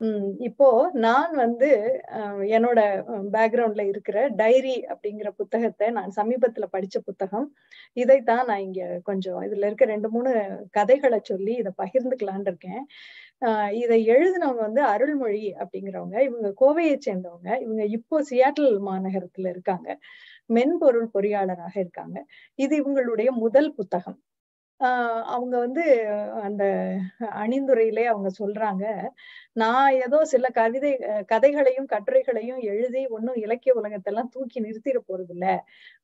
உம் இப்போ நான் வந்து என்னோட பேக்ரவுண்ட்ல இருக்கிற டைரி அப்படிங்கிற புத்தகத்தை நான் சமீபத்துல படிச்ச புத்தகம். இதைத்தான் நான் இங்க கொஞ்சம் இதுல இருக்க ரெண்டு மூணு கதைகளை சொல்லி இதை பகிர்ந்துக்கலான் இருக்கேன். ஆஹ் இதை எழுதினவங்க வந்து அருள்மொழி அப்படிங்கிறவங்க இவங்க கோவையை சேர்ந்தவங்க இவங்க இப்போ சியாட்டில் மாநகரத்துல இருக்காங்க. மென்பொருள் பொறியாளராக இருக்காங்க. இது இவங்களுடைய முதல் புத்தகம். ஆஹ் அவங்க வந்து அந்த அணிந்துரையிலே அவங்க சொல்றாங்க நான் ஏதோ சில கவிதை கதைகளையும் கட்டுரைகளையும் எழுதி ஒன்னும் இலக்கிய உலகத்தெல்லாம் தூக்கி நிறுத்திட போறது இல்ல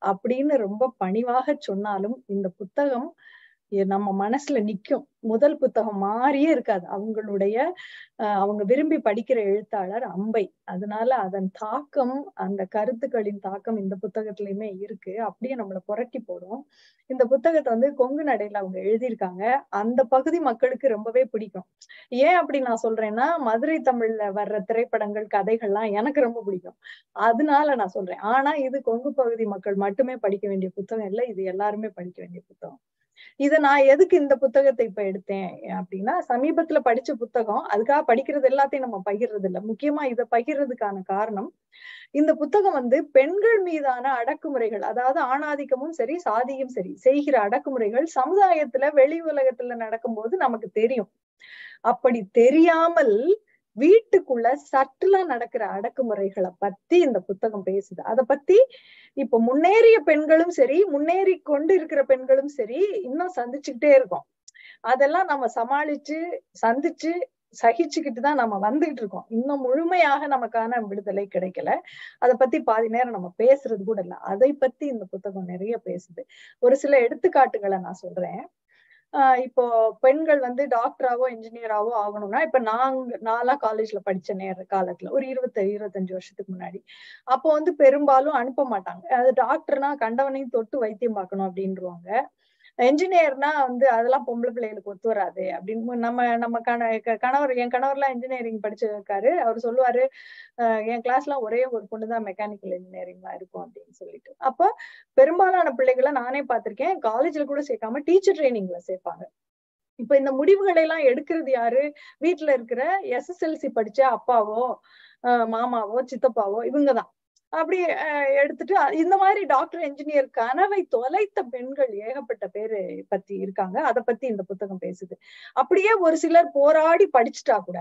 அப்படின்னு ரொம்ப பணிவாக சொன்னாலும் இந்த புத்தகம் நம்ம மனசுல நிக்கும். முதல் புத்தகம் மாறியே இருக்காது. அவங்களுடைய அஹ் அவங்க விரும்பி படிக்கிற எழுத்தாளர் அம்பை. அதனால அதன் தாக்கம் அந்த கருத்துக்களின் தாக்கம் இந்த புத்தகத்திலயுமே இருக்கு. அப்படியே நம்மள புரட்டி போடும். இந்த புத்தகத்தை வந்து கொங்கு நடையில அவங்க எழுதியிருக்காங்க. அந்த பகுதி மக்களுக்கு ரொம்பவே பிடிக்கும். ஏன் அப்படி நான் சொல்றேன்னா மதுரை தமிழ்ல வர்ற திரைப்படங்கள் கதைகள்லாம் எனக்கு ரொம்ப பிடிக்கும். அதனால நான் சொல்றேன். ஆனா இது கொங்கு பகுதி மக்கள் மட்டுமே படிக்க வேண்டிய புத்தகம் இல்லை. இது எல்லாருமே படிக்க வேண்டிய புத்தகம். இத நான் எதுக்கு இந்த புத்தகத்தை இப்ப எடுத்தேன் அப்படின்னா சமீபத்துல படிச்ச புத்தகம் அதுக்காக படிக்கிறது எல்லாத்தையும் நம்ம பகிர்றது இல்ல முக்கியமா இத பகிர்றதுக்கான காரணம் இந்த புத்தகம் வந்து பெண்கள் மீதான அடக்குமுறைகள் அதாவது ஆணாதிக்கமும் சரி சாதியும் சரி செய்கிற அடக்குமுறைகள் சமுதாயத்துல வெளி உலகத்துல நடக்கும்போது நமக்கு தெரியும். அப்படி தெரியாமல் வீட்டுக்குள்ள சட்டுலா நடக்கிற அடக்குமுறைகளை பத்தி இந்த புத்தகம் பேசுது. அத பத்தி இப்ப முன்னேறிய பெண்களும் சரி முன்னேறி கொண்டு இருக்கிற பெண்களும் சரி இன்னும் சந்திச்சுக்கிட்டே இருக்கோம். அதெல்லாம் நம்ம சமாளிச்சு சந்திச்சு சகிச்சுக்கிட்டு தான் நம்ம வந்துகிட்டு இருக்கோம். இன்னும் முழுமையாக நமக்கான விடுதலை கிடைக்கல. அத பத்தி பாதி நேரம் நம்ம பேசுறது கூட இல்ல. அதை பத்தி இந்த புத்தகம் நிறைய பேசுது. ஒரு சில எடுத்துக்காட்டுகளை நான் சொல்றேன். இப்போ பெண்கள் வந்து டாக்டராவோ இன்ஜினியராவோ ஆகணும்னா இப்ப நாங்க நான்லாம் காலேஜ்ல படிச்ச நேர காலத்துல ஒரு இருபத்தி இருபத்தஞ்சு வருஷத்துக்கு முன்னாடி அப்போ வந்து பெரும்பாலும் அனுப்ப மாட்டாங்க. அது டாக்டர்னா கண்டவனையும் தொட்டு வைத்தியம் பார்க்கணும் அப்படின்றவாங்க என்ஜினியர்னா வந்து அதெல்லாம் பொம்பளை பிள்ளைகளுக்கு ஒத்து வராது அப்படின்னு நம்ம நம்ம கண கணவர் என் கணவர்லாம் இன்ஜினியரிங் படிச்சிருக்காரு. அவர் சொல்லுவாரு என் கிளாஸ்லாம் ஒரே ஒரு பொண்ணு தான் மெக்கானிக்கல் இன்ஜினியரிங் தான் இருக்கும் அப்படின்னு சொல்லிட்டு. அப்போ பெரும்பாலான பிள்ளைகளை நானே பார்த்திருக்கேன். காலேஜ்ல கூட சேர்க்காம டீச்சர் ட்ரைனிங்ல சேர்ப்பாங்க. இப்ப இந்த முடிவுகளை எல்லாம் எடுக்கிறது யாரு? வீட்டுல இருக்கிற எஸ்எஸ்எல்சி படிச்ச அப்பாவோ மாமாவோ சித்தப்பாவோ இவங்கதான் அப்படி அஹ் எடுத்துட்டு இந்த மாதிரி டாக்டர் என்ஜினியர் கனவை தொலைத்த பெண்கள் ஏகப்பட்ட பேரு பத்தி இருக்காங்க. அத பத்தி இந்த புத்தகம் பேசுது. அப்படியே ஒரு சிலர் போராடி படிச்சுட்டா கூட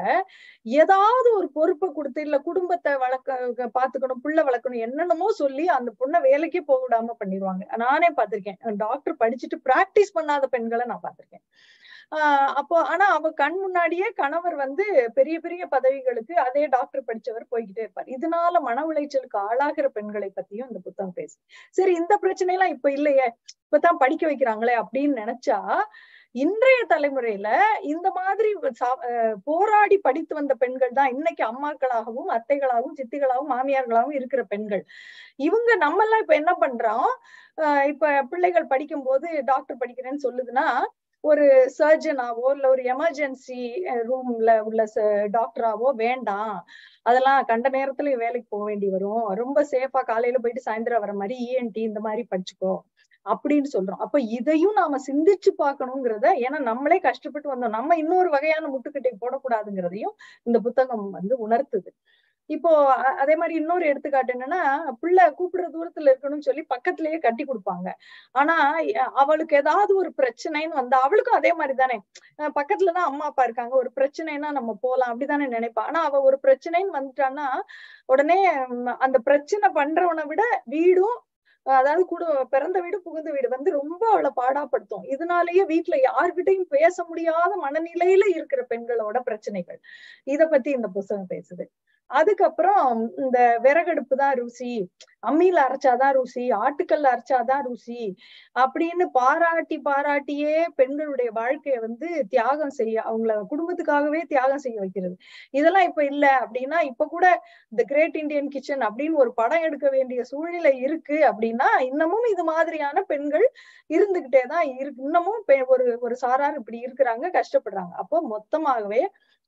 ஏதாவது ஒரு பொறுப்பை கொடுத்து இல்ல குடும்பத்தை வளர்க்க பாத்துக்கணும் புள்ள வளர்க்கணும் என்னென்னமோ சொல்லி அந்த பொண்ணை வேலைக்கே போக விடாம பண்ணிடுவாங்க நானே பார்த்திருக்கேன் டாக்டர் படிச்சுட்டு பிராக்டிஸ் பண்ணாத பெண்களை நான் பார்த்திருக்கேன் ஆஹ் அப்போ ஆனா அவ கண் முன்னாடியே கணவர் வந்து பெரிய பெரிய பதவிகளுக்கு அதே டாக்டர் படிச்சவர் போய்கிட்டே இருப்பார். இதனால மன உளைச்சலுக்கு ஆளாகிற பெண்களை பத்தியும் இந்த புத்தகம் பேசு. சரி இந்த பிரச்சனை எல்லாம் இப்ப இல்லையே. இப்பதான் படிக்க வைக்கிறாங்களே அப்படின்னு நினைச்சா இன்றைய தலைமுறையில இந்த மாதிரி சா- அஹ் போராடி படித்து வந்த பெண்கள் தான் இன்னைக்கு அம்மாக்களாகவும் அத்தைகளாகவும் சித்திகளாகவும் மாமியார்களாகவும் இருக்கிற பெண்கள். இவங்க நம்ம எல்லாம் இப்ப என்ன பண்றோம்? ஆஹ் இப்ப பிள்ளைகள் படிக்கும் போது டாக்டர் படிக்கிறேன்னு சொல்லுதுன்னா ஒரு சர்ஜனாவோ இல்ல ஒரு எமர்ஜென்சி ரூம்ல eh, உள்ள டாக்டராவோ வேண்டாம். அதெல்லாம் கண்ட நேரத்துல வேலைக்கு போக வேண்டி வரும். ரொம்ப சேஃபா காலையில போயிட்டு சாயந்தரம் வர மாதிரி இஎன்டி இந்த மாதிரி படிச்சுக்கோ அப்படின்னு சொல்றோம். அப்ப இதையும் நாம சிந்திச்சு பார்க்கணுங்கிறத ஏன்னா நம்மளே கஷ்டப்பட்டு வந்தோம். நம்ம இன்னொரு வகையான முட்டுக்கட்டை போடக்கூடாதுங்கிறதையும் இந்த புத்தகம் வந்து உணர்த்துது. இப்போ அதே மாதிரி இன்னொரு எடுத்துக்காட்டு என்னன்னா பிள்ளை கூப்பிடுற தூரத்துல இருக்கணும்னு சொல்லி பக்கத்திலேயே கட்டி கொடுப்பாங்க. ஆனா அவளுக்கு ஏதாவது ஒரு பிரச்சனைன்னு வந்தா அவளுக்கும் அதே மாதிரி தானே. பக்கத்துலதான் அம்மா அப்பா இருக்காங்க. ஒரு பிரச்சனைனா நம்ம போலாம் அப்படிதானே நினைப்பா. ஆனா அவ ஒரு பிரச்சனைன்னு வந்துட்டான்னா உடனே அந்த பிரச்சனை பண்றவனை விட வீடும் அதாவது கூட பிறந்த வீடு புகுந்த வீடு வந்து ரொம்ப அவளை பாடாப்படுத்தும். இதனாலயே வீட்டுல யார்கிட்டையும் பேச முடியாத மனநிலையில இருக்கிற பெண்களோட பிரச்சனைகள். இத பத்தி இந்த புத்தகம் பேசுது. அதுக்கப்புறம் இந்த விறகடுப்பு தான் ருசி. அம்மியில அரைச்சாதான் ருசி ஆட்டுக்கல்ல அரைச்சாதான் ருசி அப்படின்னு பாராட்டி பாராட்டியே பெண்களுடைய வாழ்க்கைய வந்து தியாகம் செய்ய அவங்கள குடும்பத்துக்காகவே தியாகம் செய்ய வைக்கிறது. இதெல்லாம் இப்ப இல்ல அப்படின்னா இப்ப கூட த கிரேட் இண்டியன் கிச்சன் அப்படின்னு ஒரு படம் எடுக்க வேண்டிய சூழ்நிலை இருக்கு அப்படின்னா இன்னமும் இது மாதிரியான பெண்கள் இருந்துகிட்டே தான் இருக்கு. இன்னமும் பெ- ஒரு ஒரு சாரார் இப்படி இருக்கிறாங்க கஷ்டப்படுறாங்க. அப்போ மொத்தமாகவே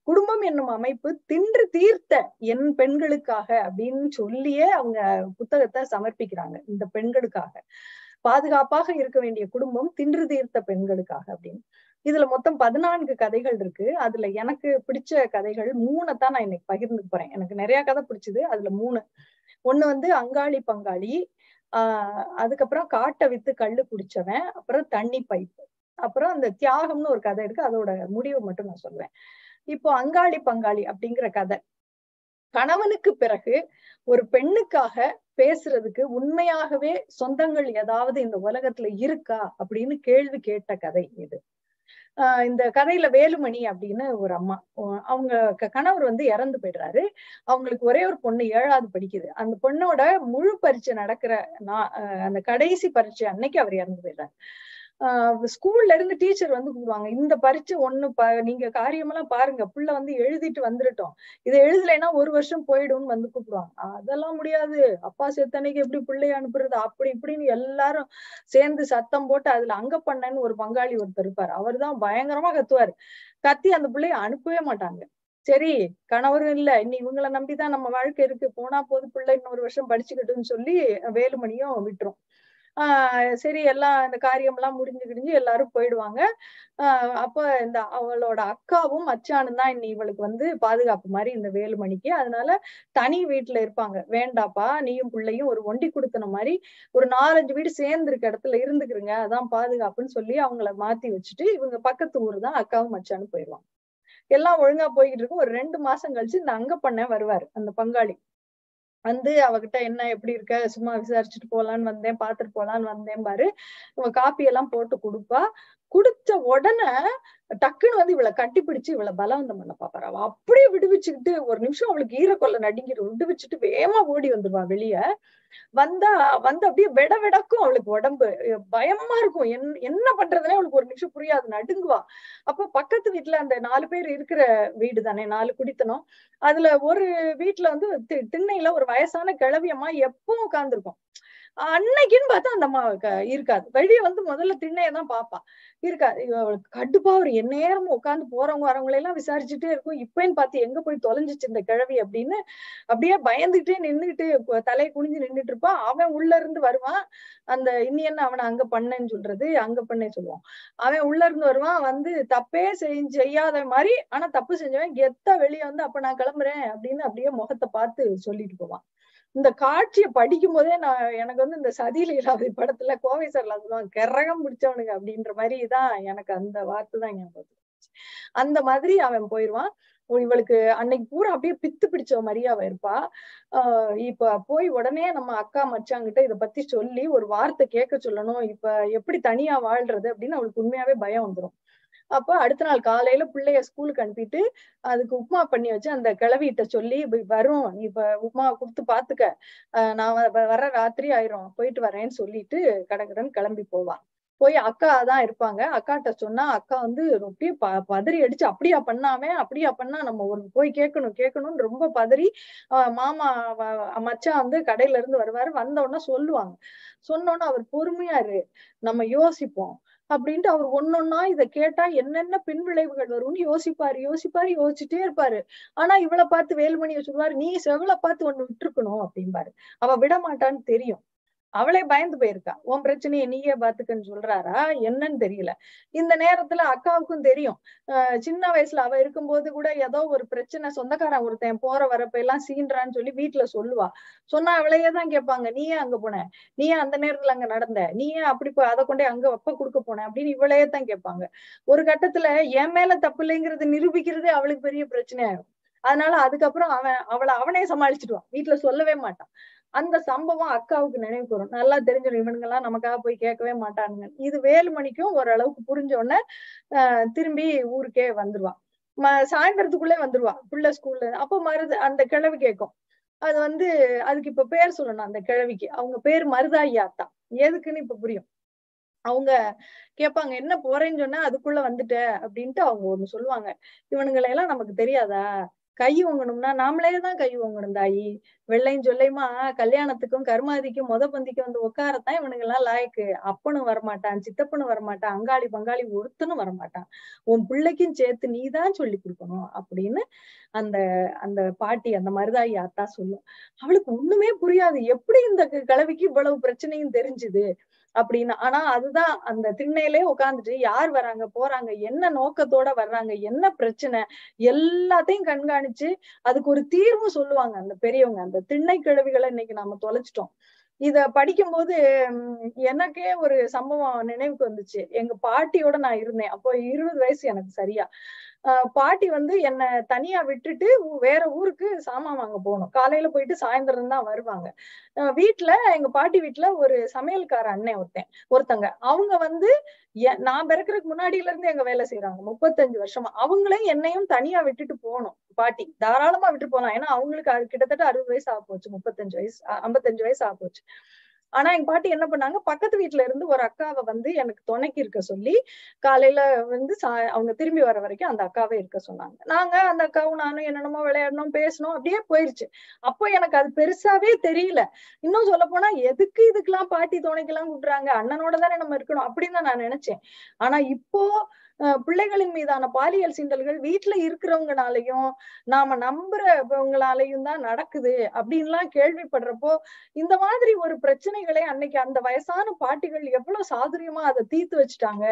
குடும்பம் என்னும் அமைப்பு தின்று தீர்த்த என் பெண்களுக்காக அப்படின்னு சொல்லியே அவங்க புத்தகத்தை சமர்ப்பிக்கிறாங்க. இந்த பெண்களுக்காக. பாதுகாப்பாக இருக்க வேண்டிய குடும்பம் தின்று தீர்த்த பெண்களுக்காக அப்படின்னு. இதுல மொத்தம் பதினான்கு கதைகள் இருக்கு. அதுல எனக்கு பிடிச்ச கதைகள் மூணைத்தான் நான் இன்னைக்கு பகிர்ந்து போறேன். எனக்கு நிறைய கதை பிடிச்சது. அதுல மூணு. ஒண்ணு வந்து அங்காளி பங்காளி. ஆஹ் அதுக்கப்புறம் காட்டை வித்து கல்லு குடிச்சவன். அப்புறம் தண்ணி பைப்பு அப்புறம் அந்த தியாகம்னு ஒரு கதை இருக்கு. அதோட முடிவு மட்டும் நான் சொல்லுவேன் இப்போ அங்காளி பங்காளி அப்படிங்கிற கதை. கணவனுக்கு பிறகு ஒரு பெண்ணுக்காக பேசுறதுக்கு உண்மையாகவே சொந்தங்கள் ஏதாவது இந்த உலகத்துல இருக்கா அப்படின்னு கேள்வி கேட்ட கதை இது. ஆஹ் இந்த கதையில வேலுமணி அப்படின்னு ஒரு அம்மா. அவங்க கணவர் வந்து இறந்து போயிடுறாரு. அவங்களுக்கு ஒரே ஒரு பொண்ணு ஏழாவது படிக்குது. அந்த பொண்ணோட முழு பரீட்சை நடக்கிற நான் அந்த கடைசி பரீட்சை அன்னைக்கு அவர் இறந்து போயிடுறாரு. ஸ்கூல்ல இருந்து டீச்சர் வந்து கூப்பிடுவாங்க. இந்த பரீட்சை ஒண்ணு நீங்க காரியமெல்லாம் பாருங்க. புள்ள வந்து எழுதிட்டு வந்துருட்டோம். இதை எழுதலைன்னா ஒரு வருஷம் போயிடும்னு வந்து கூப்பிடுவாங்க. அதெல்லாம் முடியாது. அப்பா செத்தனைக்கு எப்படி பிள்ளைய அனுப்புறது? அப்படி இப்படின்னு எல்லாரும் சேர்ந்து சத்தம் போட்டு அதுல அங்க பண்ணன்னு ஒரு பங்காளி ஒருத்தர் இருப்பாரு. அவர் தான் பயங்கரமா கத்துவாரு. கத்தி அந்த பிள்ளைய அனுப்பவே மாட்டாங்க. சரி கணவரும் இல்ல. இன்னி இவங்களை நம்பிதான் நம்ம வாழ்க்கை இருக்கு. போனா போது பிள்ளை இன்னொரு வருஷம் படிச்சுக்கிட்டுன்னு சொல்லி வேலுமணியும் விட்டுரும். ஆஹ் சரி எல்லாம் இந்த காரியம் எல்லாம் முடிஞ்சு கிடிஞ்சு எல்லாரும் போயிடுவாங்க. ஆஹ் அப்ப இந்த அவளோட அக்காவும் மச்சானும் தான் இன்னி இவளுக்கு வந்து பாதுகாப்பு மாதிரி இந்த வேலுமணிக்கு அதனால தனி வீட்டுல இருப்பாங்க. வேண்டாப்பா நீயும் பிள்ளையும் ஒரு ஒண்டி கொடுத்தன மாதிரி ஒரு நாலஞ்சு வீடு சேர்ந்து இருக்க இடத்துல இருந்துக்கிறங்க அதான் பாதுகாப்புன்னு சொல்லி அவங்கள மாத்தி வச்சுட்டு இவங்க பக்கத்து ஊர் தான் அக்காவும் மச்சானும் போயிடுவாங்க எல்லாம் ஒழுங்கா போய்கிட்டு இருக்கும். ஒரு ரெண்டு மாசம் கழிச்சு இந்த அங்க பண்ண வருவாரு அந்த பங்காளி. வந்து அவகிட்ட என்ன எப்படி இருக்க? சும்மா விசாரிச்சுட்டு போலான்னு வந்தேன் பாத்துட்டு போலான்னு வந்தேன் பாரு. இவ காப்பி எல்லாம் போட்டு கொடுப்பா. குடுத்த உடனே டக்குன்னு வந்து இவளை கட்டி பிடிச்சு இவளை பலவந்தம் பண்ண பாப்பாரு அவ அப்படியே விடுவிச்சுக்கிட்டு ஒரு நிமிஷம் அவளுக்கு ஈரக்கொல்ல நடுங்கிட்டு விடுவிச்சுட்டு வேகமா ஓடி வந்துருவா வெளிய. வந்தா வந்து அப்படியே விட விடக்கும் அவளுக்கு உடம்பு. பயமா இருக்கும். என் என்ன பண்றதுனே அவளுக்கு ஒரு நிமிஷம் புரியாது. நடுங்குவா. அப்ப பக்கத்து வீட்டுல அந்த நாலு பேர் இருக்கிற வீடு தானே நாலு குடித்தனம். அதுல ஒரு வீட்டுல வந்து திண்ணையில ஒரு வயசான கிளவியம்மா எப்பவும் உட்கார்ந்துருக்கும். அன்னைக்குன்னு பார்த்தா அந்த அம்மா இருக்காது. வெளியே வந்து முதல்ல திண்ணையதான் பாப்பா இருக்காது அவளுக்கு கடுப்பா ஒரு எந்நேரமும் உட்காந்து போறவங்க வரவங்களை எல்லாம் விசாரிச்சுட்டே இருக்கும். இப்பன்னு பார்த்து எங்க போய் தொலைஞ்சிச்சு இந்த கிழவி அப்படின்னு அப்படியே பயந்துகிட்டே நின்றுட்டு தலையை குனிஞ்சு நின்றுட்டு இருப்பான் அவன் உள்ள இருந்து வருவான். அந்த இன்னி என்ன அவனை அங்க பண்ணேன்னு சொல்றது அங்க பண்ணே சொல்லுவான். அவன் உள்ள இருந்து வருவான். வந்து தப்பே செய்யாத மாதிரி ஆனா தப்பு செஞ்சவன் கெத்தா வெளியே வந்து அப்ப நான் கிளம்புறேன் அப்படின்னு அப்படியே முகத்தை பார்த்து சொல்லிட்டு போவான். இந்த காட்சியை படிக்கும் போதே நான் எனக்கு வந்து இந்த சதி இல்லாத படத்துல கோவை சார்ல சொல்லுவாங்க கரகம் பிடிச்சவனுங்க அப்படின்ற மாதிரி தான் எனக்கு அந்த வார்த்தை தான் ஞாபகம் அந்த மாதிரி அவன் போயிருவான். இவளுக்கு அன்னைக்கு பூரா அப்படியே பித்து பிடிச்ச மாதிரியே அவ இருப்பா. ஆஹ் இப்ப போய் உடனே நம்ம அக்கா மச்சாங்கிட்ட இத பத்தி சொல்லி ஒரு வார்த்தை கேட்க சொல்லணும். இப்ப எப்படி தனியா வாழ்றது அப்படின்னு அவளுக்கு உண்மையாவே பயம் வந்துடும் அப்ப அடுத்த நாள் காலையில பிள்ளைய ஸ்கூலுக்கு அனுப்பிட்டு அதுக்கு உப்புமா பண்ணி வச்சு அந்த கிளவிட்ட சொல்லி வரும் நீ இப்ப உப்புமா கொடுத்து பாத்துக்க. நான் வர ராத்திரி ஆயிரும். போயிட்டு வரேன்னு சொல்லிட்டு கடகடன் கிளம்பி போவா. போய் அக்கா தான் இருப்பாங்க. அக்காட்ட சொன்னா அக்கா வந்து ரொட்டி ப பதறி அடிச்சு அப்படியா பண்ணாமே அப்படியா பண்ணா நம்ம ஒரு போய் கேட்கணும் கேட்கணும்னு ரொம்ப பதறி மாமா மச்சான் வந்து கடையில இருந்து வருவாரு. வந்த உடனே சொல்லுவாங்க. சொன்னோன்னு அவர் பொறுமையா இரு. நம்ம யோசிப்போம். அப்படின்ட்டு அவர் ஒன்னொன்னா இதை கேட்டா என்னென்ன பின் விளைவுகள் வரும்னு யோசிப்பாரு. யோசிப்பாரு யோசிச்சுட்டே இருப்பாரு. ஆனா இவளை பார்த்து வேலுமணியை சொல்லுவாரு நீ செவலை பார்த்து ஒண்ணு விட்டுருக்கணும் அப்படிம்பாரு. அவ விட மாட்டான்னு தெரியும். அவளே பயந்து போயிருக்கா. உன் பிரச்சனையை நீயே பாத்துக்கன்னு சொல்றாரா? என்னன்னு தெரியல. இந்த நேரத்துல அக்காவுக்கும் தெரியும். ஆஹ் சின்ன வயசுல அவ இருக்கும்போது கூட ஏதோ ஒரு பிரச்சனை சொந்தக்காரன் ஒருத்தன் போற வரப்ப எல்லாம் சீன்றான்னு சொல்லி வீட்டுல சொல்லுவா. சொன்னா அவளையே தான் கேட்பாங்க. நீயே அங்க போன? நீயே அந்த நேரத்துல அங்க நடந்த? நீயே அப்படி போய் அதை கொண்டே அங்க அப்ப கொடுக்க போன? அப்படின்னு இவளையே தான் கேட்பாங்க. ஒரு கட்டத்துல என் மேல தப்பு இல்லைங்கிறது நிரூபிக்கிறதே அவளுக்கு பெரிய பிரச்சனை ஆகும் அதனால அதுக்கப்புறம் அவன் அவளை அவனே சமாளிச்சுடுவான். வீட்டுல சொல்லவே மாட்டான். அந்த சம்பவம் அக்காவுக்கு நினைவுக்கு வரும் நல்லா தெரிஞ்சிடும். இவனுங்க எல்லாம் நமக்காக போய் கேட்கவே மாட்டானுங்க. இது வேலுமணிக்கும் ஓரளவுக்கு புரிஞ்ச உடனே ஆஹ் திரும்பி ஊருக்கே வந்துருவான். சாயந்தரத்துக்குள்ளே வந்துருவா புள்ள ஸ்கூல்ல. அப்ப மருது அந்த கிழவி கேட்கும். அது வந்து அதுக்கு இப்ப பேர் சொல்லணும் அந்த கிழவிக்கு. அவங்க பேர் மருதாயி ஆத்தா எதுக்குன்னு இப்ப புரியும். அவங்க கேட்பாங்க என்ன போறேன்னு சொன்னா அதுக்குள்ள வந்துட்ட? அப்படின்ட்டு அவங்க ஒண்ணு சொல்லுவாங்க. இவனுங்களை எல்லாம் நமக்கு தெரியாதா? கை ஓங்கணும்னா நாமளே தான் கை ஓங்கணும் தாயி. வெள்ளையும் சொல்லையுமா கல்யாணத்துக்கும் கருமாதிக்கும் முத பந்திக்கும் வந்து உட்காரத்தான் இவனுங்க எல்லாம் லாய்க்கு. அப்பனும் வரமாட்டான் சித்தப்பனும் வரமாட்டான் அங்காளி பங்காளி ஒருத்தனும் வரமாட்டான். உன் பிள்ளைக்கும் சேர்த்து நீ தான் சொல்லி கொடுக்கணும் அப்படின்னு அந்த அந்த பாட்டி அந்த மருதாயி அத்தா சொல்லும். அவளுக்கு ஒண்ணுமே புரியாது. எப்படி இந்த கலவிக்கு இவ்வளவு பிரச்சனையும் தெரிஞ்சுது? அப்படின்னு. ஆனா அதுதான் அந்த திண்ணையிலே உட்காந்துட்டு யார் வராங்க போறாங்க என்ன நோக்கத்தோட வர்றாங்க என்ன பிரச்சனை எல்லாத்தையும் கண்காணிச்சு அதுக்கு ஒரு தீர்வு சொல்லுவாங்க அந்த பெரியவங்க. அந்த திண்ணை கிழவிகளை இன்னைக்கு நாம தொலைச்சிட்டோம். இத படிக்கும்போது எனக்கே ஒரு சம்பவம் நினைவுக்கு வந்துச்சு. எங்க பாட்டியோட நான் இருந்தேன். அப்போ இருபது வயசு எனக்கு சரியா. பாட்டி வந்து என்ன தனியா விட்டுட்டு வேற ஊருக்கு சாமான் வாங்க போகணும். காலையில போயிட்டு சாயந்தரம் தான் வருவாங்க. வீட்டுல எங்க பாட்டி வீட்டுல ஒரு சமையல்கார அண்ணன் ஒருத்தன் ஒருத்தங்க. அவங்க வந்து நான் பிறக்கிறதுக்கு முன்னாடியில இருந்து எங்க வேலை செய்யறாங்க முப்பத்தஞ்சு வருஷமா. அவங்களையும் என்னையும் தனியா விட்டுட்டு போகணும். பாட்டி தாராளமா விட்டு போலாம் ஏன்னா அவங்களுக்கு அது கிட்டத்தட்ட அறுபது வயசு ஆக போச்சு முப்பத்தஞ்சு வயசு ஐம்பத்தஞ்சு வயசு ஆக போச்சு ஆனா எங்க பாட்டி என்ன பண்ணாங்க? பக்கத்து வீட்டுல இருந்து ஒரு அக்காவை வந்து எனக்கு துணைக்கு இருக்க சொல்லி காலையில வந்து அவங்க திரும்பி வர வரைக்கும் அந்த அக்காவே இருக்க சொன்னாங்க. நாங்க அந்த அக்காவும் நானும் என்னென்னமோ விளையாடணும் பேசணும் அப்படியே போயிருச்சு. அப்போ எனக்கு அது பெருசாவே தெரியல. இன்னும் சொல்ல போனா எதுக்கு இதுக்கெல்லாம் பாட்டி துணைக்கெல்லாம் கூட்டுறாங்க அண்ணனோட தானே நம்ம இருக்கணும் அப்படின்னு தான் நான் நினைச்சேன். ஆனா இப்போ பிள்ளைகளின் மீதான பாலியல் சீண்டல்கள் வீட்டுல இருக்கிறவங்கனாலையும் நாம நம்புறவங்களாலையும் தான் நடக்குது அப்படின்லாம் கேள்விப்படுறப்போ இந்த மாதிரி ஒரு பிரச்சனைகளை அன்னைக்கு அந்த வயசான பாட்டிகள் எவ்வளவு சாதுரியமா அதை தீர்த்து வச்சுட்டாங்க?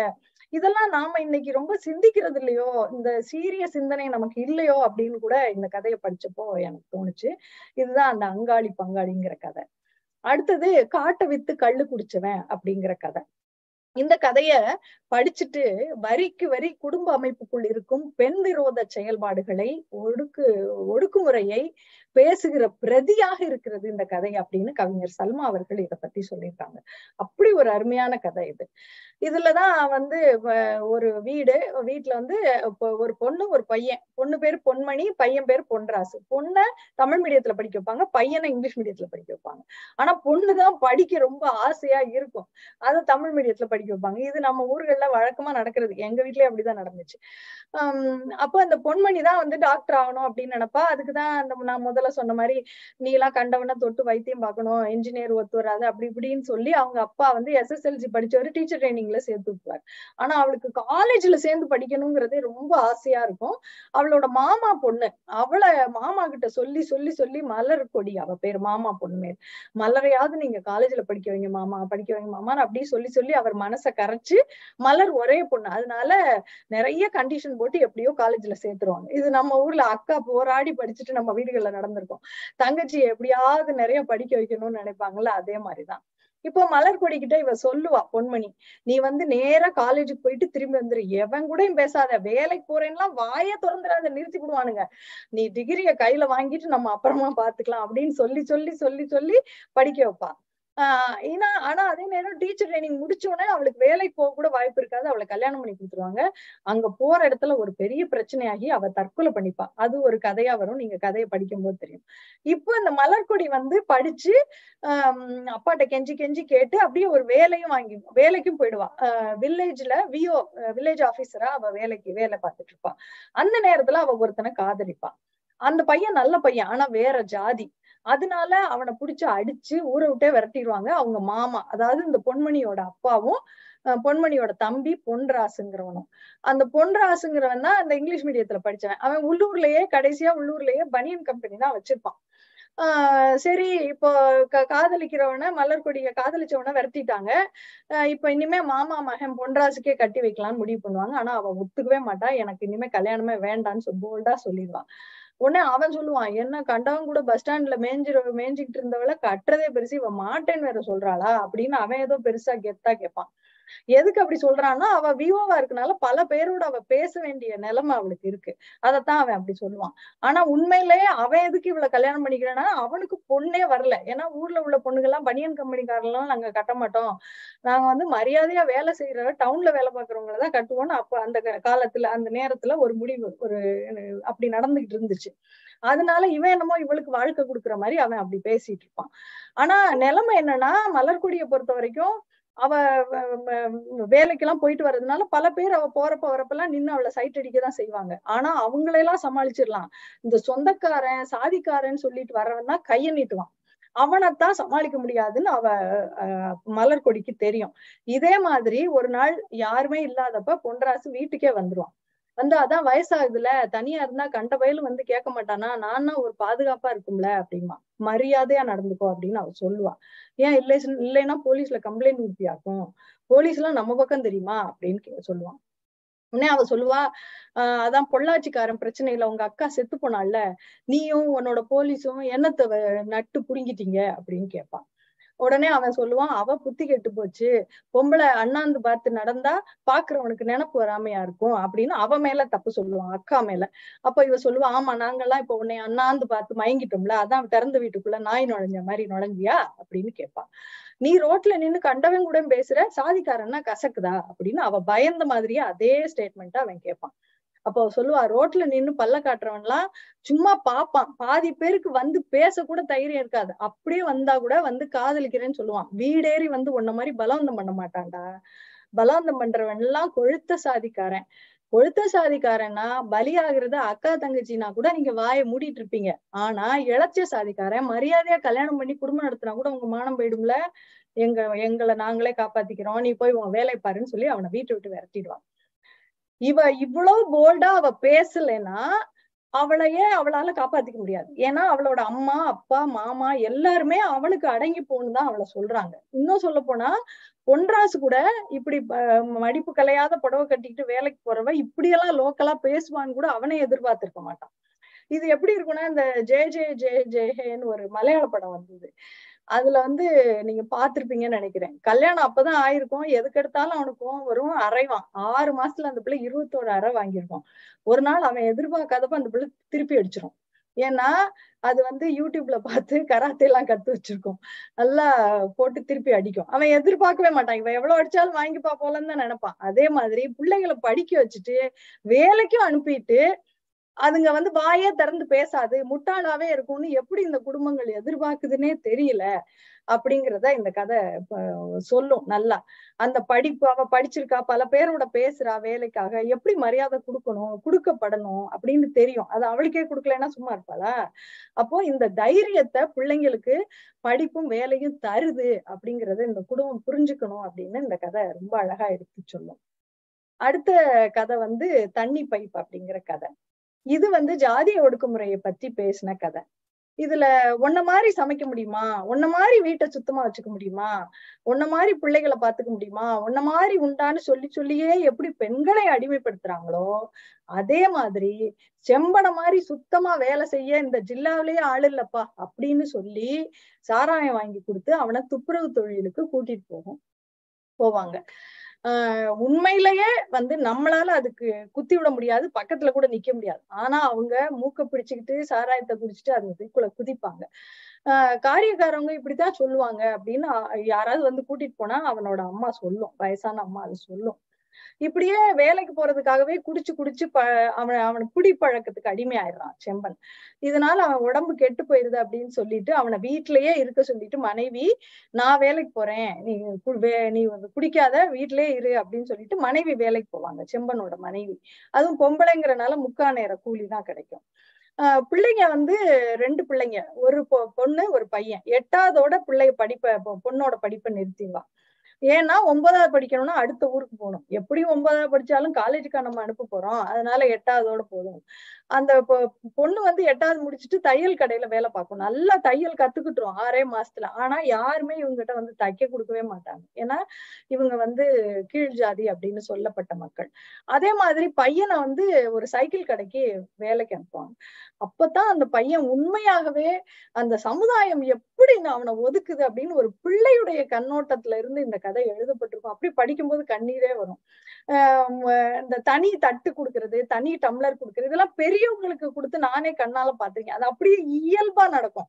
இதெல்லாம் நாம இன்னைக்கு ரொம்ப சிந்திக்கிறது இல்லையோ? இந்த சீரிய சிந்தனை நமக்கு இல்லையோ? அப்படின்னு கூட இந்த கதையை படிச்சப்போ எனக்கு தோணுச்சு. இதுதான் அந்த அங்காளி பங்காளிங்கிற கதை. அடுத்தது காட்டை வித்து கள்ளு குடிச்சவன் அப்படிங்கிற கதை. இந்த கதைய படிச்சுட்டு வரிக்கு வரி குடும்ப அமைப்புக்குள் இருக்கும் பெண் விரோத செயல்பாடுகளை ஒடுக்கு ஒடுக்குமுறையை பேசுகிற பிரதியாக இருக்கிறது இந்த கதை அப்படின்னு கவிஞர் சல்மா அவர்கள் இதை பத்தி சொல்லியிருக்காங்க. அப்படி ஒரு அருமையான கதை இது. இதுலதான் வந்து ஒரு வீடு வீட்டுல வந்து ஒரு பொண்ணு ஒரு பையன். பொண்ணு பேர் பொன்மணி பையன் பேர் பொன்ராசு. பொண்ணை தமிழ் மீடியத்துல படிக்க வைப்பாங்க பையனை இங்கிலீஷ் மீடியத்துல படிக்க வைப்பாங்க. ஆனா பொண்ணுதான் படிக்க ரொம்ப ஆசையா இருக்கும். அதை தமிழ் மீடியத்துல படிக்க வைப்பாங்க. இது நம்ம ஊர்கள்ல வழக்கமா நடக்கிறது. எங்க வீட்லயே அப்படிதான் நடந்துச்சு. ஆஹ் அப்போ அந்த பொன்மணி தான் வந்து டாக்டர் ஆகணும் அப்படின்னு நினைப்பா. அதுக்குதான் அந்த நான் முதல்ல சொன்ன மாதிரி நீ எல்லாம் கண்டவன தொட்டு வைத்தியம் பார்க்கணும் இன்ஜினியர் ஒத்து வராது அப்படி இப்படின்னு சொல்லி அவங்க அப்பா வந்து எஸ்எஸ்எல்சி படிச்சவரு டீச்சர் ட்ரைனிங்ல சேர்த்து விட்டுவார் ஆனா அவளுக்கு காலேஜ்ல சேர்ந்து படிக்கணுங்கிறதே ரொம்ப ஆசையா இருக்கும். அவளோட மாமா பொண்ணு அவளை மாமா கிட்ட சொல்லி சொல்லி சொல்லி மலர் கொடி அவ பேர் மாமா பொண்ணு மேல். மலரையாவது நீங்க காலேஜ்ல படிக்க வைங்க மாமா படிக்க வைங்க மாமா அப்படி சொல்லி சொல்லி அவர் மனசை கரைச்சு மலர் ஒரே பொண்ணு. அதனால நிறைய கண்டிஷன் போட்டு எப்படியோ காலேஜ்ல சேர்த்துருவாங்க. இது நம்ம ஊர்ல அக்கா போராடி படிச்சுட்டு நம்ம வீடுகள்ல வளர்ந்துருக்கோம் தங்கச்சி எப்படியாவது நிறைய படிக்க வைக்கணும்னு நினைப்பாங்கல்ல அதே மாதிரிதான். இப்போ மலர் கொடிக்கிட்ட இவ சொல்லுவா பொன்மணி நீ வந்து நேரா காலேஜுக்கு போயிட்டு திரும்பி வந்துரு. எவன் கூடயும் பேசாத. வேலைக்கு போறேன்னா வாய திறந்துடாத நிறுத்தி விடுவானுங்க. நீ டிகிரிய கையில வாங்கிட்டு நம்ம அப்புறமா பாத்துக்கலாம். அப்படின்னு சொல்லி சொல்லி சொல்லி சொல்லி படிக்க வைப்பா. ஆஹ் ஏன்னா ஆனா அதே நேரம் டீச்சர் ட்ரைனிங் முடிச்ச உடனே அவளுக்கு வேலைக்கு போக கூட வாய்ப்பு இருக்காது. அவளை கல்யாணம் பண்ணி கொடுத்துருவாங்க. அங்க போற இடத்துல ஒரு பெரிய பிரச்சனையாகி அவ தற்கொலை பண்ணிப்பா. அது ஒரு கதையா வரும். நீங்க கதையை படிக்கும் போது தெரியும். இப்போ இந்த மலர்கொடி வந்து படிச்சு ஆஹ் அப்பாட்ட கெஞ்சி கெஞ்சி கேட்டு அப்படியே ஒரு வேலையும் வாங்கி வேலைக்கும் போயிடுவா. வில்லேஜ்ல விஓ வில்லேஜ் ஆபீசரா அவ வேலைக்கு வேலை பார்த்துட்டு இருப்பா. அந்த நேரத்துல அவ ஒருத்தனை காதலிப்பா. அந்த பையன் நல்ல பையன். ஆனா வேற ஜாதி. அதனால அவனை புடிச்சு அடிச்சு ஊரை விட்டே விரட்டிடுவாங்க அவங்க மாமா. அதாவது இந்த பொன்மணியோட அப்பாவும் பொன்மணியோட தம்பி பொன்ராசுங்கிறவனும். அந்த பொன்ராசுங்கிறவன் தான் அந்த இங்கிலீஷ் மீடியத்துல படிச்சவன். அவன் உள்ளூர்லயே கடைசியா உள்ளூர்லயே பனியன் கம்பெனி தான் வச்சிருப்பான். ஆஹ் சரி இப்போ காதலிக்கிறவன மலர்கொடிய காதலிச்சவன விரட்டிட்டாங்க. இப்ப இனிமே மாமா மகன் பொன்ராசுக்கே கட்டி வைக்கலாம்னு முடிவு பண்ணுவாங்க. ஆனா அவ ஒத்துக்கவே மாட்டா எனக்கு இனிமே கல்யாணமே வேண்டான்னு போல்டா சொல்லிடுவான். உடனே அவன் சொல்லுவான் என்ன கண்டவன் கூட பஸ் ஸ்டாண்ட்ல மேஞ்சி மேய்ஞ்சிக்கிட்டு இருந்தவள கட்டுறதே பெருசு இவ மாட்டேன்னு வேற சொல்றாளா? அப்படின்னு அவன் ஏதோ பெருசா கெத்தா கேட்பான் எதுக்கு அப்படி சொல்றான்னா அவ விவோவா இருக்கனால பல பேரோட அவ பேச வேண்டிய நிலைமை அவளுக்கு இருக்கு. அதத்தான் அவன் அப்படி சொல்லுவான். ஆனா உண்மையிலேயே அவன் எதுக்கு இவ்வளவு கல்யாணம் பண்ணிக்கிறேன்னா அவனுக்கு பொண்ணே வரல. ஏன்னா ஊர்ல உள்ள பொண்ணுகள்லாம் பனியன் கம்பெனிக்காரெல்லாம் நாங்க கட்ட மாட்டோம். நாங்க வந்து மரியாதையா வேலை செய்யற டவுன்ல வேலை பாக்குறவங்கள தான் கட்டுவோம்னு அப்ப அந்த காலத்துல அந்த நேரத்துல ஒரு முடிவு ஒரு அப்படி நடந்துகிட்டு இருந்துச்சு. அதனால இவன் என்னமோ இவளுக்கு வாழ்க்கை கொடுக்குற மாதிரி அவன் அப்படி பேசிட்டு இருப்பான். ஆனா நிலைமை என்னன்னா மலர்கொடியை பொறுத்த வரைக்கும் அவ வேலைக்கெல்லாம் போயிட்டு வர்றதுனால பல பேர் அவ போறப்ப வரப்பெல்லாம் நின்று அவளை சைட் அடிக்க தான் செய்வாங்க. ஆனா அவங்களெல்லாம் சமாளிச்சிடலாம். இந்த சொந்தக்காரன் சாதிக்காரன் சொல்லிட்டு வர்றவன் தான் கைய நீட்டுவான். அவனைத்தான் சமாளிக்க முடியாதுன்னு அவ மலர் கொடிக்கு தெரியும். இதே மாதிரி ஒரு நாள் யாருமே இல்லாதப்ப பொன்ராசு வீட்டுக்கே வந்துருவான். வந்து அதான் வயசாகுதுல தனியா இருந்தா கண்ட வயலும் வந்து கேட்க மாட்டானா? நான்னா ஒரு பாதுகாப்பா இருக்கும்ல அப்படிமா மரியாதையா நடந்துக்கோ அப்படின்னு அவ சொல்லுவா. ஏன் இல்லை இல்லைன்னா போலீஸ்ல கம்ப்ளைண்ட் ஊத்தியாக்கும். போலீஸ் எல்லாம் நம்ம பக்கம் தெரியுமா? அப்படின்னு சொல்லுவான். உடனே அவ சொல்லுவா ஆஹ் அதான் பொள்ளாச்சிக்காரன் பிரச்சனையில உங்க அக்கா செத்து போனால நீயும் உன்னோட போலீஸும் என்னத்தை நட்டு புடுங்கிட்டீங்க? அப்படின்னு கேட்பான். உடனே அவன் சொல்லுவான் அவ புத்தி கெட்டு போச்சு. பொம்பளை அண்ணாந்து பார்த்து நடந்தா பாக்குறவனுக்கு நினப்பு வராமையா இருக்கும். அப்படின்னு அவ மேல தப்பு சொல்லுவான் அக்கா மேல. அப்ப இவ சொல்லுவா ஆமா நாங்கெல்லாம் இப்ப உன்னை அண்ணாந்து பார்த்து மயங்கிட்டோம்ல. அதான் திறந்த வீட்டுக்குள்ள நாய் நுழைஞ்ச மாதிரி நுழைஞ்சியா? அப்படின்னு கேட்பான். நீ ரோட்ல நின்னு கண்டவன் கூட பேசுற சாதிக்காரன்னா கசக்குதா? அப்படின்னு அவ பயந்த மாதிரியே அதே ஸ்டேட்மெண்ட் அவன் கேட்பான். அப்போ சொல்லுவா ரோட்ல நின்னு பல்ல காட்டுறவன்லாம் சும்மா பாப்பான். பாதி பேருக்கு வந்து பேச கூட தைரியம் இருக்காது. அப்படியே வந்தா கூட வந்து காதலிக்கிறேன்னு சொல்லுவான் வீடேறி வந்து உன்ன மாதிரி பலவந்தம் பண்ண மாட்டான்டா. பலவந்தம் பண்றவன் எல்லாம் கொழுத்த சாதிக்காரன். கொழுத்த சாதிக்காரன்னா பலியாகிறது அக்கா தங்கச்சினா கூட நீங்க வாயை மூடிட்டு இருப்பீங்க. ஆனா இளைச்ச சாதிக்காரன் மரியாதையா கல்யாணம் பண்ணி குடும்பம் நடத்தினா கூட உங்க மானம் போயிடும்ல. எங்க எங்களை நாங்களே காப்பாத்திக்கிறோம். நீ போய் உன் வேலை பாருன்னு சொல்லி அவனை வீட்டை விட்டு விரட்டிடுவான் இவ இவ்வளவு போல்டா அவ பேசலைன்னா அவளையே அவளால காப்பாத்திக்க முடியாது. ஏன்னா அவளோட அம்மா அப்பா மாமா எல்லாருமே அவளுக்கு அடங்கி போகணும்தான் அவளை சொல்றாங்க. இன்னும் சொல்ல போனா பொன்ராசு கூட இப்படி மடிப்பு கலையாத புடவை கட்டிக்கிட்டு வேலைக்கு போறவ இப்படியெல்லாம் லோக்கலா பேசுவான்னு கூட அவனே எதிர்பார்த்திருக்க மாட்டான். இது எப்படி இருக்கும்னா இந்த ஜே ஜே ஜே ஜேஹேன்னு ஒரு மலையாள படம் வந்தது. அதுல வந்து நீங்க பாத்திருப்பீங்கன்னு நினைக்கிறேன். கல்யாணம் அப்பதான் ஆயிருக்கும். எதுக்கு எடுத்தாலும் அவனுக்கும் வரும். அரைவான் ஆறு மாசத்துல அந்த பிள்ளை இருபத்தோரு அறை வாங்கியிருக்கான் ஒரு நாள் அவன் எதிர்பார்க்காதப்ப அந்த பிள்ளை திருப்பி அடிச்சிரும். ஏன்னா அது வந்து யூடியூப்ல பார்த்து கராத்தே எல்லாம் கத்து வச்சிருக்கோம். நல்லா போட்டு திருப்பி அடிக்கும். அவன் எதிர்பார்க்கவே மாட்டான். இவன் எவ்வளவு அடிச்சாலும் வாங்கிப்பா போலன்னு தான் நினைப்பான். அதே மாதிரி பிள்ளைங்களை படிக்க வச்சுட்டு வேலைக்கும் அனுப்பிட்டு அதுங்க வந்து வாயே திறந்து பேசாது முட்டாளாவே இருக்கும்னு எப்படி இந்த குடும்பங்கள் எதிர்பார்க்குதுன்னே தெரியல அப்படிங்கிறத இந்த கதை சொல்லும் நல்லா. அந்த படிப்பு அவ படிச்சிருக்கா பல பேரோட பேசுறா வேலைக்காக எப்படி மரியாதை கொடுக்கணும் கொடுக்கப்படணும் அப்படின்னு தெரியும். அது அவளுக்கே கொடுக்கலன்னா சும்மா இருப்பாளா? அப்போ இந்த தைரியத்தை பிள்ளைங்களுக்கு படிப்பும் வேலையும் தருது அப்படிங்கறத இந்த குடும்பம் புரிஞ்சுக்கணும் அப்படின்னு இந்த கதை ரொம்ப அழகா எடுத்து சொல்லும். அடுத்த கதை வந்து தண்ணி பைப் அப்படிங்கிற கதை. இது வந்து ஜாதிய ஒடுக்குமுறையை பத்தி பேசின கதை. இதுல உன்ன மாதிரி சமைக்க முடியுமா? உன்ன மாதிரி வீட்டை சுத்தமா வச்சுக்க முடியுமா? உன்ன மாதிரி பிள்ளைகளை பாத்துக்க முடியுமா? உன்ன மாதிரி உண்டான்னு சொல்லி சொல்லியே எப்படி பெண்களை அடிமைப்படுத்துறாங்களோ அதே மாதிரி செம்பனை மாதிரி சுத்தமா வேலை செய்ய இந்த ஜில்லாவிலேயே ஆள் இல்லப்பா அப்படின்னு சொல்லி சாராயம் வாங்கி கொடுத்து அவனை துப்புரவு தொழிலுக்கு கூட்டிட்டு போகும் போவாங்க. ஆஹ் உண்மையிலேயே வந்து நம்மளால அதுக்கு குத்தி விட முடியாது பக்கத்துல கூட நிக்க முடியாது. ஆனா அவங்க மூக்க பிடிச்சுக்கிட்டு சாராயத்தை குடிச்சிட்டு அந்த இதுக்குள்ள குதிப்பாங்க. ஆஹ் காரியக்காரவங்க இப்படித்தான் சொல்லுவாங்க அப்படின்னு யாராவது வந்து கூட்டிட்டு போனா அவனோட அம்மா சொல்லும். வயசான அம்மா அது சொல்லும். இப்படியே வேலைக்கு போறதுக்காகவே குடிச்சு குடிச்சு ப அவன் அவன் குடி பழக்கத்துக்கு அடிமை ஆயிடுறான் செம்பன். இதனால அவன் உடம்பு கெட்டு போயிருது அப்படின்னு சொல்லிட்டு அவனை வீட்டிலேயே இருக்க சொல்லிட்டு மனைவி நான் வேலைக்கு போறேன். நீ நீ குடிக்காத வீட்டிலேயே இரு அப்படின்னு சொல்லிட்டு மனைவி வேலைக்கு போவாங்க செம்பனோட மனைவி. அதுவும் பொம்பளைங்கிறனால முக்கா நேர கூலி தான் கிடைக்கும். ஆஹ் பிள்ளைங்க வந்து ரெண்டு பிள்ளைங்க. ஒரு பொண்ணு ஒரு பையன். எட்டாவதோட பிள்ளை படிப்பை பொண்ணோட படிப்பை நிறுத்திடுவான். ஏன்னா ஒன்பதாவது படிக்கணும்னா அடுத்த ஊருக்கு போகணும். எப்படியும் ஒன்பதாவது படிச்சாலும் காலேஜுக்கா நம்ம அனுப்ப போறோம். அதனால எட்டாவதோட போதும். அந்த பொண்ணு வந்து எட்டாவது முடிச்சுட்டு தையல் கடையில வேலை பார்க்கும். நல்லா தையல் கத்துக்கிட்டுரும் ஆறே மாசத்துல. ஆனா யாருமே இவங்ககிட்ட வந்து தைக்க கொடுக்கவே மாட்டாங்க. ஏன்னா இவங்க வந்து கீழ் ஜாதி அப்படின்னு சொல்லப்பட்ட மக்கள். அதே மாதிரி பையனை வந்து ஒரு சைக்கிள் கடைக்கு வேலைக்கு அனுப்புவாங்க. அப்பதான் அந்த பையன் உண்மையாகவே அந்த சமுதாயம் எப்படி அவனை ஒதுக்குது அப்படின்னு ஒரு பிள்ளையுடைய கண்ணோட்டத்துல இருந்து இந்த கதை கதை எழுதப்பட்டிருக்கும். அப்படி படிக்கும்போது கண்ணீரே வரும். இந்த தனி தட்டு கொடுக்கறது தனி டம்ளர் கொடுக்கறது இதெல்லாம் பெரியவங்களுக்கு கொடுத்து நானே கண்ணால பாத்திருக்கேன் அது அப்படியே இயல்பா நடக்கும்.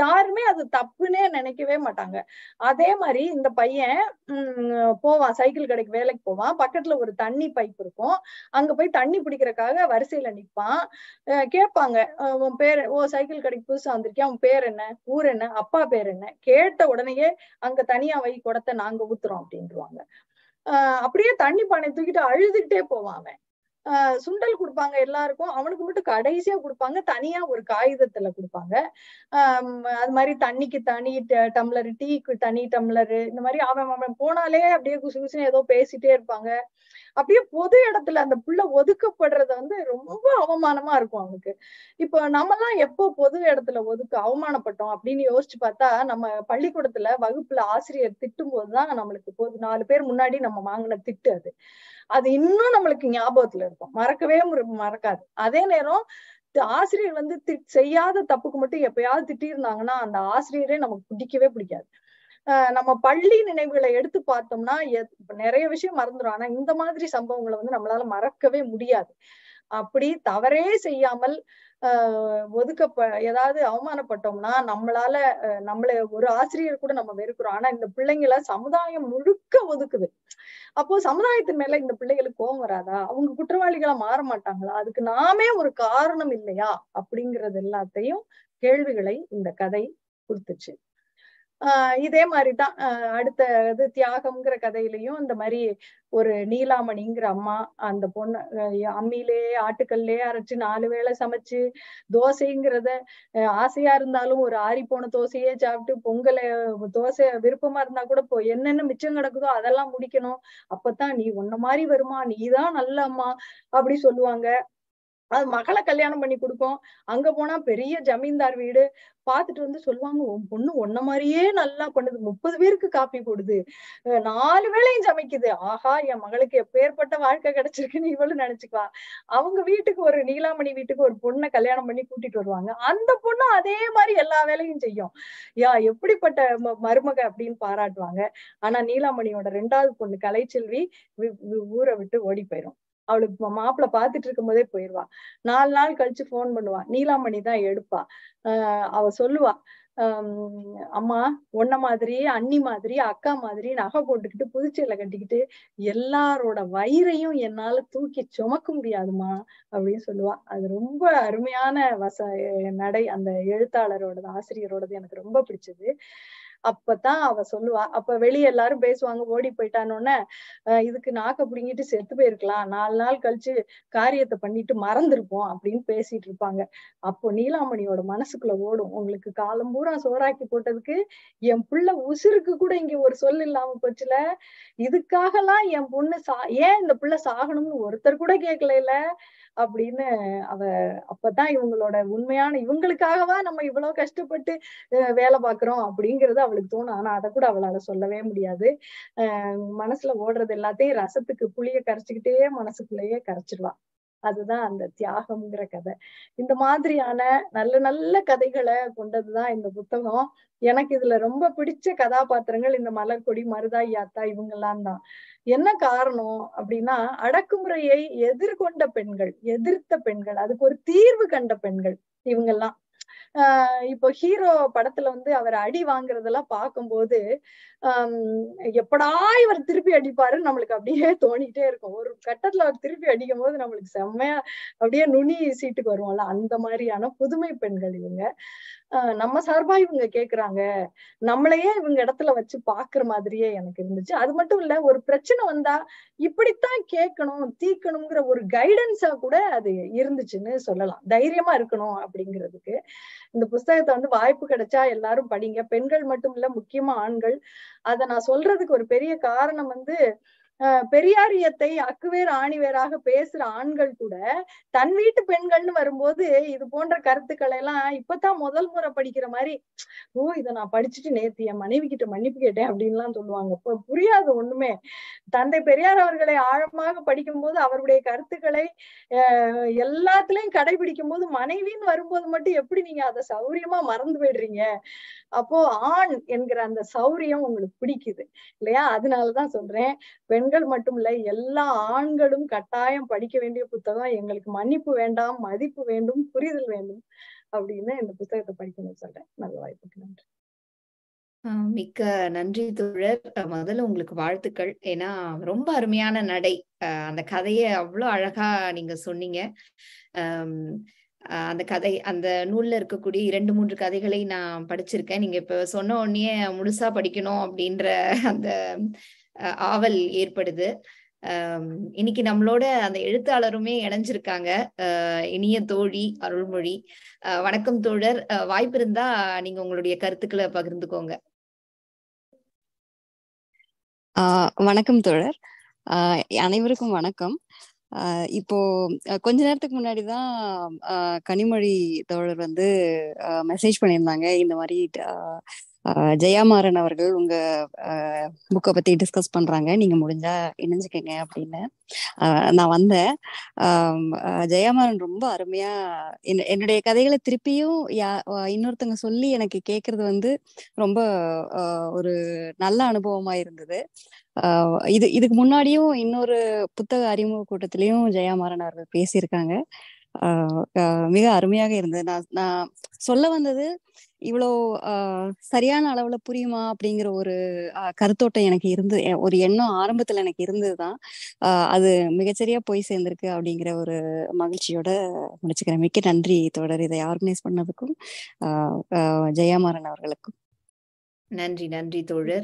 யாருமே அது தப்புன்னே நினைக்கவே மாட்டாங்க. அதே மாதிரி இந்த பையன் போவான் சைக்கிள் கடைக்கு வேலைக்கு போவான். பக்கத்துல ஒரு தண்ணி பைப் இருக்கும். அங்க போய் தண்ணி பிடிக்கிறக்காக வரிசையில நிப்பான். கேட்பாங்க உன் பேர் ஓ சைக்கிள் கடைக்கு புதுசா வந்திருக்கேன் உன் பேர் என்ன? ஊர் என்ன? அப்பா பேர் என்ன? கேட்ட உடனேயே அங்க தனியா வை குடத்தை நாங்க ஊத்துறோம் அப்படின்ட்டுருவாங்க ஆஹ் அப்படியே தண்ணி பானை தூக்கிட்டு அழுதுகிட்டே போவான் அவன் ஆஹ் சுண்டல் கொடுப்பாங்க எல்லாருக்கும். அவனுக்கு மட்டும் கடைசியா கொடுப்பாங்க. தனியா ஒரு காகிதத்துல கொடுப்பாங்க. ஆஹ் அது மாதிரி தண்ணிக்கு தனி டம்ளர் டீக்கு தனி டம்ளர் இந்த மாதிரி அவன் அவன் போனாலே அப்படியே குசு குசுன்னு ஏதோ பேசிட்டே இருப்பாங்க. அப்படியே பொது இடத்துல அந்த புள்ள ஒதுக்கப்படுறது வந்து ரொம்ப அவமானமா இருக்கும் அவனுக்கு. இப்போ நம்ம எல்லாம் எப்போ பொது இடத்துல ஒதுக்க அவமானப்பட்டோம் அப்படின்னு யோசிச்சு பார்த்தா நம்ம பள்ளிக்கூடத்துல வகுப்புல ஆசிரியர் திட்டும் போதுதான் நம்மளுக்கு போது நாலு பேர் முன்னாடி நம்ம வாங்கின திட்டு அது. அது இன்னும் நம்மளுக்கு ஞாபகத்துல இருக்கும். மறக்கவே மறக்காது. அதே நேரம் ஆசிரியர் வந்து செய்யாத தப்புக்கு மட்டும் எப்பயாவது திட்டிருந்தாங்கன்னா அந்த ஆசிரியரே நமக்கு பிடிக்கவே பிடிக்காது. நம்ம பள்ளி நினைவுகளை எடுத்து பார்த்தோம்னா நிறைய விஷயம் மறந்துடும் ஆனா இந்த மாதிரி சம்பவங்களை வந்து நம்மளால மறக்கவே முடியாது. அப்படி தவறே செய்யாமல் ஆஹ் ஒதுக்கப்ப ஏதாவது அவமானப்பட்டோம்னா நம்மளால நம்மள ஒரு ஆசிரியர் கூட நம்ம வெறுக்கிறோம். ஆனா இந்த பிள்ளைங்களை சமுதாயம் முழுக்க ஒதுக்குது. அப்போ சமுதாயத்தின் மேல இந்த பிள்ளைகளுக்கு கோபம் வராதா? அவங்க குற்றவாளிகளா மாற மாட்டாங்களா? அதுக்கு நாமே ஒரு காரணம் இல்லையா? அப்படிங்கறது எல்லாத்தையும் கேள்விகளை இந்த கதை கொடுத்துச்சு. ஆஹ் இதே மாதிரிதான். ஆஹ் அடுத்த இது தியாகம்ங்கிற கதையிலயும் இந்த மாதிரி ஒரு நீலாமணிங்கிற அம்மா அந்த பொண்ணு அம்மியிலே ஆட்டுக்கல்லே அரைச்சு நாலு வேளை சமைச்சு தோசைங்கிறத ஆசையா இருந்தாலும் ஒரு ஆறி போன தோசையே சாப்பிட்டு பொங்கலை தோசை விருப்பமா இருந்தா கூட இப்போ என்னென்ன மிச்சம் கிடக்குதோ அதெல்லாம் முடிக்கணும். அப்பதான் நீ உன்ன மாதிரி வருமா? நீதான் நல்ல அம்மா அப்படி சொல்லுவாங்க. அது மகளை கல்யாணம் பண்ணி கொடுக்கும் அங்க போனா பெரிய ஜமீன்தார் வீடு. பாத்துட்டு வந்து சொல்லுவாங்க உன் பொண்ணு ஒன்ன மாதிரியே நல்லா பண்ணுது. முப்பது பேருக்கு காப்பி போடுது. நாலு வேளையும் சமைக்குது. ஆஹா என் மகளுக்கு எப்பேற்பட்ட வாழ்க்கை கிடைச்சிருக்குன்னு இவளும் நினைச்சுக்குவா. அவங்க வீட்டுக்கு ஒரு நீலாமணி வீட்டுக்கு ஒரு பொண்ணை கல்யாணம் பண்ணி கூட்டிட்டு வருவாங்க. அந்த பொண்ணு அதே மாதிரி எல்லா வேலையும் செய்யும். யா எப்படிப்பட்ட மருமக அப்படின்னு பாராட்டுவாங்க. ஆனா நீலாமணியோட ரெண்டாவது பொண்ணு கலைச்செல்வி ஊரை விட்டு ஓடி போயிரும். அவளுக்கு மாப்பிள்ள பாத்துட்டு இருக்கும் போதே போயிருவா. நாலு நாள் கழிச்சு போன் பண்ணுவா. நீலாமணி தான் எடுப்பா. ஆஹ் அவ சொல்லுவா ஆஹ் அம்மா உன்ன மாதிரி அண்ணி மாதிரி அக்கா மாதிரி நகை போட்டுக்கிட்டு புதுச்சேரியில கட்டிக்கிட்டு எல்லாரோட வயிறையும் என்னால தூக்கி சுமக்க முடியாதுமா அப்படின்னு சொல்லுவா. அது ரொம்ப அருமையான வச நடை. அந்த எழுத்தாளரோடது ஆசிரியரோடது எனக்கு ரொம்ப பிடிச்சது. அப்பதான் அவ சொல்லுவா. அப்ப வெளியே எல்லாரும் பேசுவாங்க. ஓடி போயிட்டானோன்னு இதுக்கு நாக்க பிடிங்கிட்டு செத்து போயிருக்கலாம். நாலு நாள் கழிச்சு காரியத்தை பண்ணிட்டு மறந்துருப்போம் அப்படின்னு பேசிட்டு இருப்பாங்க. அப்போ நீலாமணியோட மனசுக்குள்ள ஓடும். உங்களுக்கு காலம் பூரா சோறாக்கி போட்டதுக்கு என் புள்ள உசுருக்கு கூட இங்க ஒரு சொல் இல்லாம போச்சுல. இதுக்காகலாம் என் பொண்ணு சா ஏன் இந்த புள்ள சாகணும்னு ஒருத்தர் கூட கேட்கல அப்படின்னு அவ அப்பதான் இவங்களோட உண்மையான இவங்களுக்காகவா நம்ம இவ்வளவு கஷ்டப்பட்டு வேலை பாக்குறோம் அப்படிங்கறது அவளுக்கு தோணும். ஆனா அதை கூட அவளால சொல்லவே முடியாது. மனசுல ஓடுறது எல்லாத்தையும் ரசத்துக்கு புளிய கரைச்சுக்கிட்டே மனசுக்குள்ளேயே கரைச்சிடுவா அதுதான் அந்த தியாகம்ங்கிற கதை. இந்த மாதிரியான நல்ல நல்ல கதைகளை கொண்டதுதான் இந்த புத்தகம். எனக்கு இதுல ரொம்ப பிடிச்ச கதாபாத்திரங்கள் இந்த மலர்கொடி மருதாய் யாத்தா இவங்கெல்லாம் தான். என்ன காரணம் அப்படின்னா அடக்குமுறையை எதிர்கொண்ட பெண்கள் எதிர்த்த பெண்கள் அதுக்கு ஒரு தீர்வு கண்ட பெண்கள் இவங்கெல்லாம். ஆஹ் இப்போ ஹீரோ படத்துல வந்து அவர் அடி வாங்குறதெல்லாம் பார்க்கும்போது ஆஹ் எப்படா இவர் திருப்பி அடிப்பாருன்னு நம்மளுக்கு அப்படியே தோணிட்டே இருக்கும். ஒரு கட்டத்துல அவர் திருப்பி அடிக்கும் போது நம்மளுக்கு செம்மையா அப்படியே நுனி சீட்டுக்கு வருவோம்ல. அந்த மாதிரியான புதுமை பெண்கள் இவங்க. நம்ம சார்பா இவங்க கேக்குறாங்க. நம்மளையே இவங்க இடத்துல வச்சு பாக்குற மாதிரியே எனக்கு இருந்துச்சு. அது மட்டும் இல்ல ஒரு பிரச்சனை வந்தா இப்படித்தான் கேட்கணும் தீக்கணுங்கிற ஒரு கைடன்ஸா கூட அது இருந்துச்சுன்னு சொல்லலாம். தைரியமா இருக்கணும் அப்படிங்கிறதுக்கு. இந்த புஸ்தகத்தை வந்து வாய்ப்பு கிடைச்சா எல்லாரும் படிங்க. பெண்கள் மட்டும் இல்ல முக்கியமா ஆண்கள். அதை நான் சொல்றதுக்கு ஒரு பெரிய காரணம் வந்து பெரியாரியத்தை அக்குவேர் ஆணிவேராக பேசுற ஆண்கள் கூட தன் வீட்டு பெண்கள்னு வரும்போது இது போன்ற கருத்துக்களை எல்லாம் இப்பதான் முதல் முறை படிக்கிற மாதிரி ஓ இதை நான் படிச்சுட்டு நேத்து என் மனைவி கிட்ட மன்னிப்பு கேட்டேன் அப்படின்லாம் சொல்லுவாங்க. இப்ப புரியாது ஒண்ணுமே. தந்தை பெரியார் அவர்களை ஆழமாக படிக்கும் போது அவருடைய கருத்துக்களை அஹ் எல்லாத்துலயும் கடைபிடிக்கும் போது மனைவின்னு வரும்போது மட்டும் எப்படி நீங்க அதை சௌரியமா மறந்து போயிடுறீங்க? அப்போ ஆண் என்கிற அந்த சௌரியம் உங்களுக்கு பிடிக்குது இல்லையா? அதனாலதான் சொல்றேன். பெண் பெண்கள் மட்டும் இல்ல எல்லா ஆண்களும் கட்டாயம் படிக்க வேண்டிய புத்தகம் எங்களுக்கு மன்னிப்பு வேண்டாம் மதிப்பு வேண்டும் புரிதல் வேண்டும் அப்படின்னு இந்த புத்தகத்தை படிக்கணும்னு சொல்றேன். நல்ல வாய்ப்புக்கு நன்றி. மிக்க நன்றி தோழர். முதல்ல உங்களுக்கு வாழ்த்துக்கள். ஏன்னா ரொம்ப அருமையான நடை. அந்த கதையை அவ்வளோ அழகா நீங்க சொன்னீங்க. அந்த கதை அந்த நூல்ல இருக்கக்கூடிய இரண்டு மூன்று கதைகளை நான் படிச்சிருக்கேன். நீங்க இப்ப சொன்ன உடனே முழுசா படிக்கணும் அப்படின்ற அந்த ஆவல் ஏற்படுது. இன்னைக்கு நம்மளோட அந்த எழுத்தாளருமே இணைஞ்சிருக்காங்க. இனிய தோழி அருள்மொழி. வணக்கம் தோழர். வாய்ப்பு இருந்தா நீங்க உங்களுடைய கருத்துக்களை பகிர்ந்துக்கோங்க. வணக்கம் தோழர். ஆஹ் அனைவருக்கும் வணக்கம். ஆஹ் இப்போ கொஞ்ச நேரத்துக்கு முன்னாடி தான் கனிமொழி தோழர் வந்து மெசேஜ் பண்ணியிருந்தாங்க. இந்த மாதிரி ஆஹ் ஜெயாமாறன் அவர்கள் உங்க புக்கை பத்தி டிஸ்கஸ் பண்றாங்க. நீங்க முடிஞ்சா இணைஞ்சுக்கங்க அப்படின்னு. ஆஹ் நான் வந்தேன். ஆஹ் ஜெயாமாறன் ரொம்ப அருமையா என்னுடைய கதைகளை திருப்பியும் யா இன்னொருத்தவங்க சொல்லி எனக்கு கேட்கறது வந்து ரொம்ப ஒரு நல்ல அனுபவமா இருந்தது. ஆஹ் இது இதுக்கு முன்னாடியும் இன்னொரு புத்தக அறிமுக கூட்டத்திலையும் ஜெயாமாறன் அவர்கள் பேசியிருக்காங்க. ஆஹ் மிக அருமையாக இருந்தது. நான் நான் சொல்ல வந்தது இவ்வளோ ஆஹ் சரியான அளவுல புரியுமா? அப்படிங்கிற ஒரு கருத்தோட்டம் எனக்கு இருந்து ஒரு எண்ணம் ஆரம்பத்துல எனக்கு இருந்ததுதான். ஆஹ் அது மிகச்சரியா போய் சேர்ந்திருக்கு அப்படிங்கிற ஒரு மகிழ்ச்சியோட முடிச்சுக்கிறேன். மிக்க நன்றி தொடர் இதை ஆர்கனைஸ் பண்ணதுக்கும் ஆஹ் ஜெயாமாறன் அவர்களுக்கும். நன்றி நன்றி தோழர்.